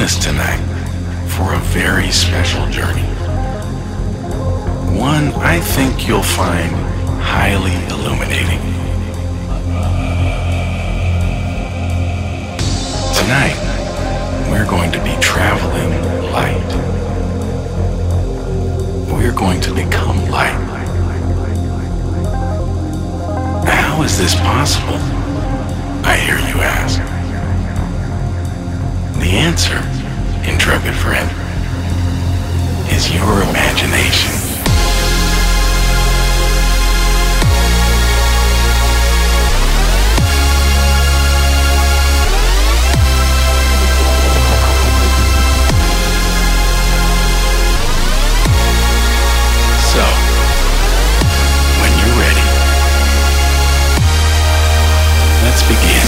Join us tonight for a very special journey. One I think you'll find highly illuminating. Tonight, we're going to be traveling light. We're going to become light. How is this possible? I hear you ask. The answer, intrepid friend, is your imagination. So, when you're ready, let's begin.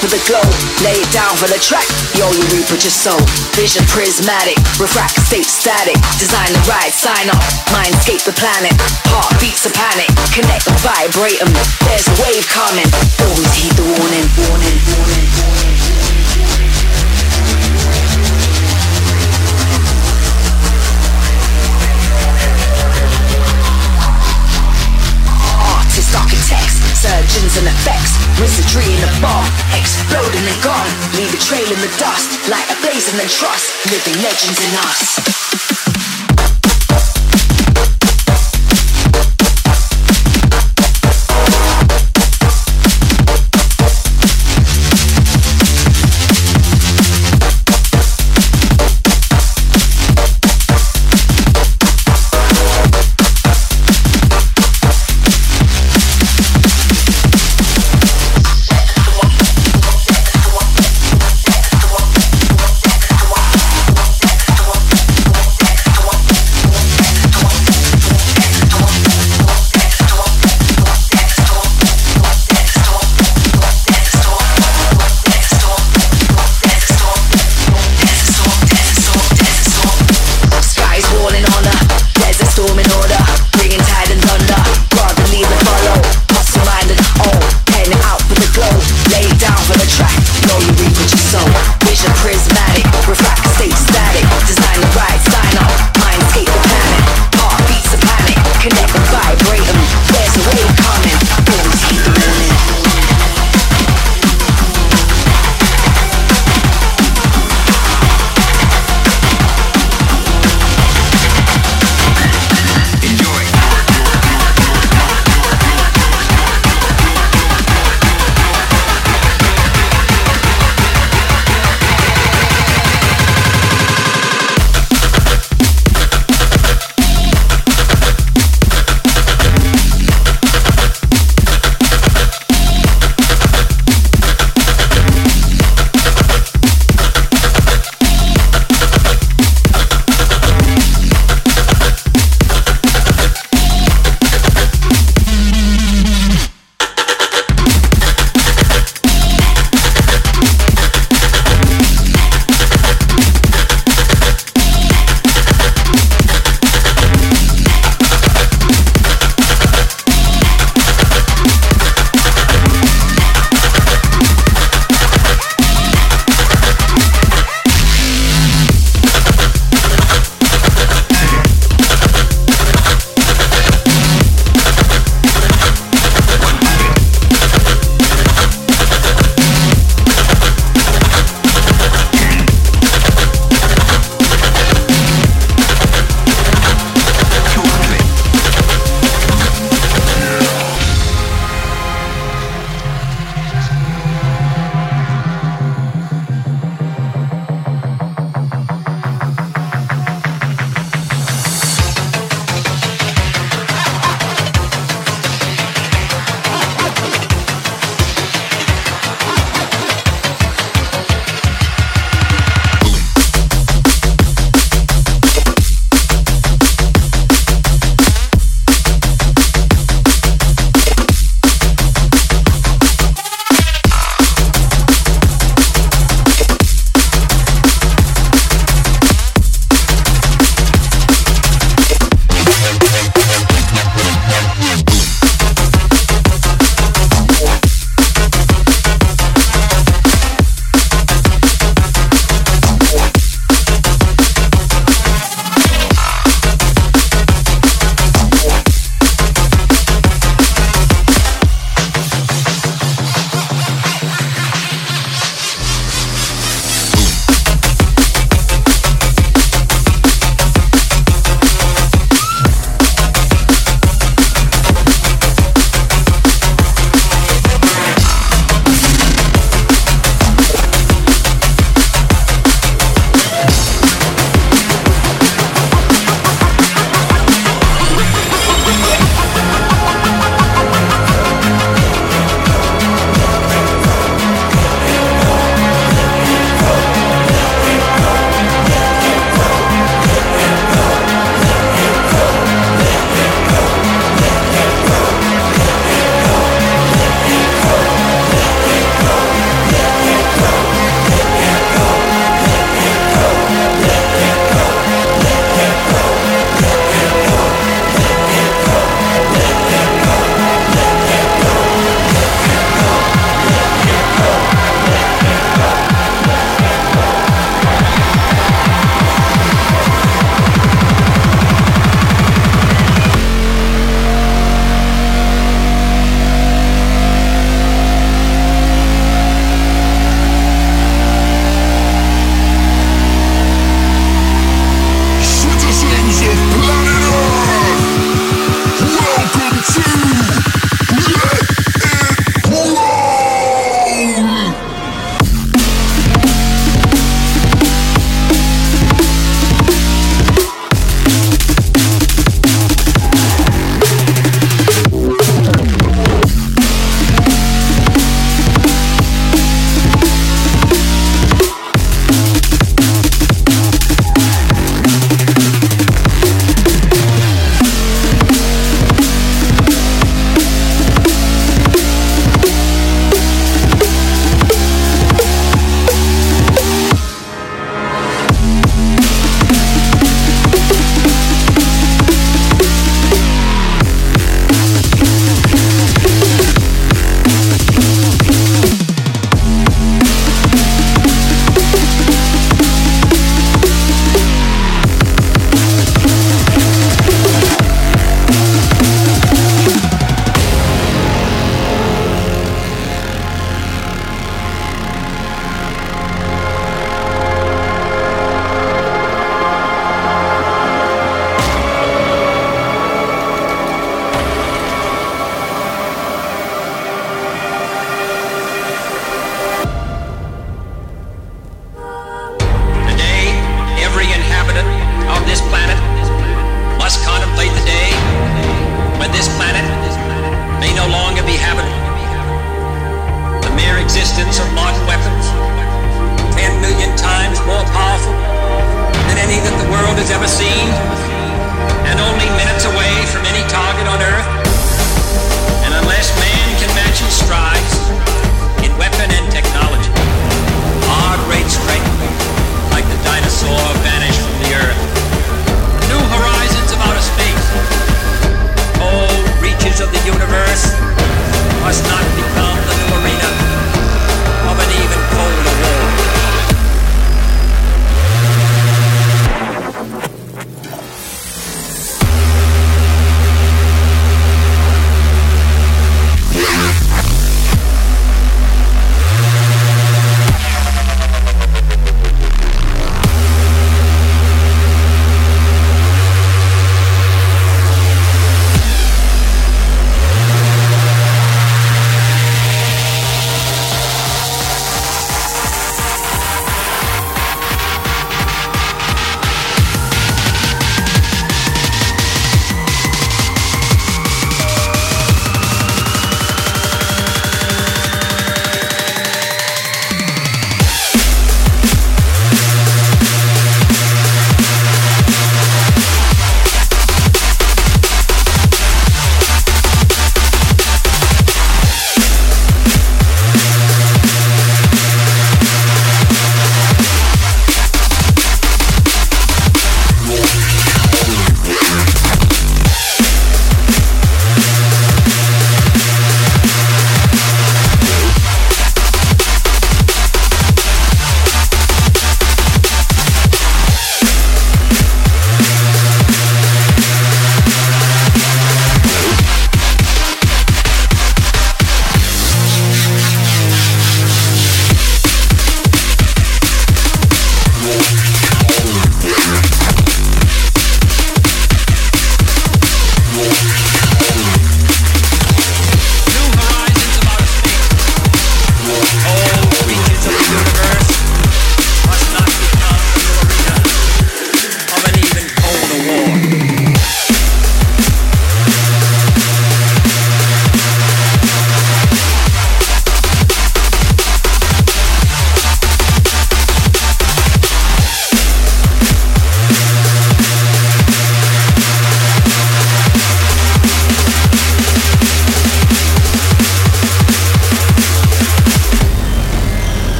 For the glow, lay it down for the track. Yo, you reap what you sow. Vision prismatic, refract state static. Design the ride, sign up. Mindscape the planet. Heart beats a panic. Connect and vibrate them. There's a wave coming. Always heed the warning, warning, warning. Artist, architect surgeons and effects. Wizardry in a bomb, exploding and gone. Leave a trail in the dust, like a blaze in the trust. Living legends in us.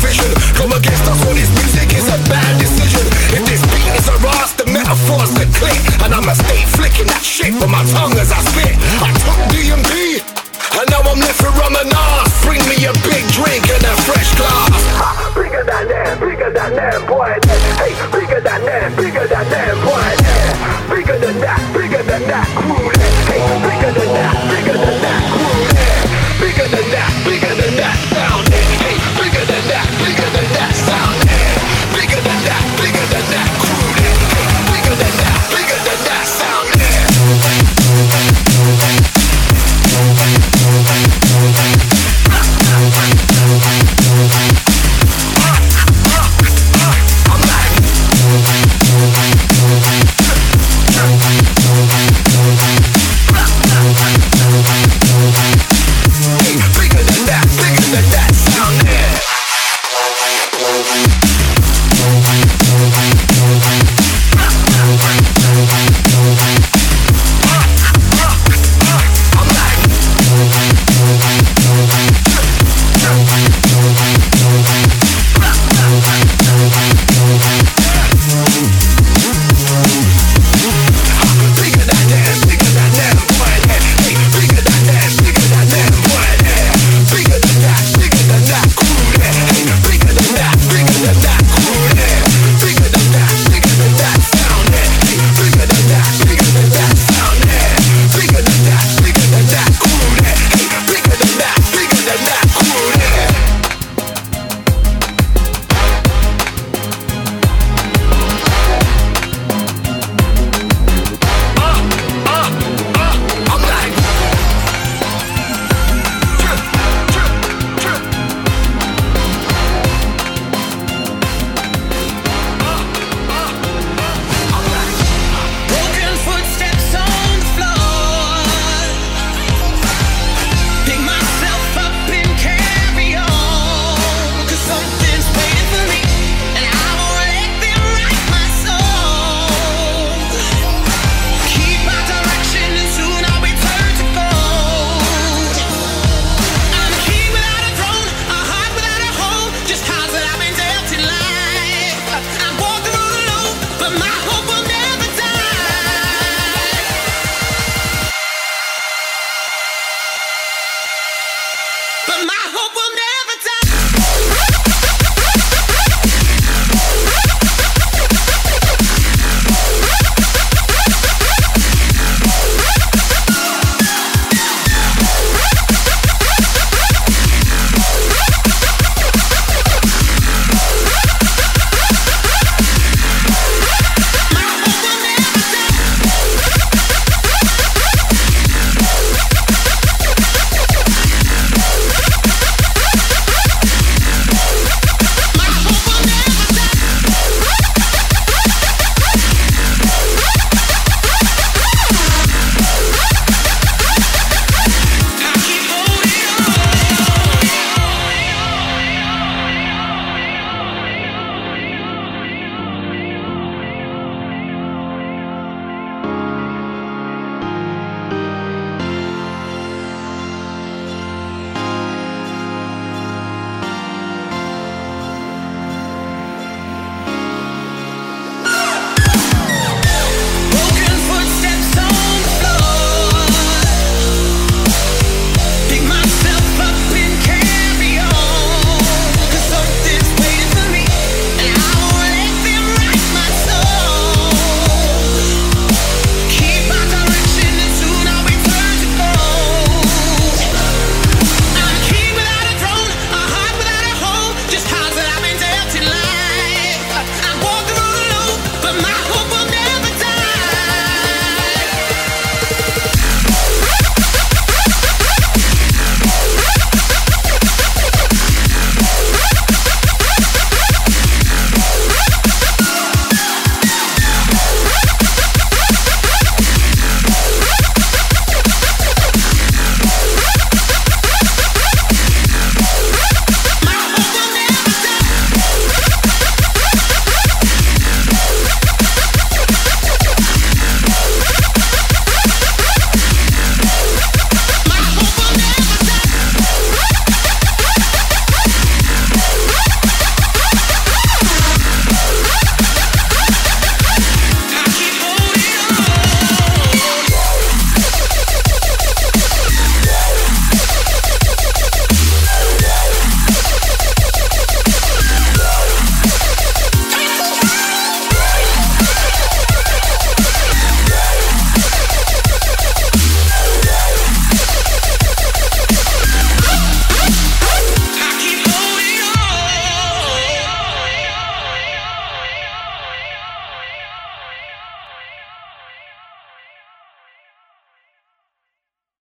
Vision. Come against us when this music is a bad decision. If this beat is a ras, the metaphors the click, and I'ma stay flicking that shit with my tongue as I spit. I took D&B. Now I'm left with rum and. Bring me a big drink and a fresh glass. Bigger than them, bigger than them, boy. Hey, bigger than them, bigger than them, boy. Bigger than that, bigger than that, crew.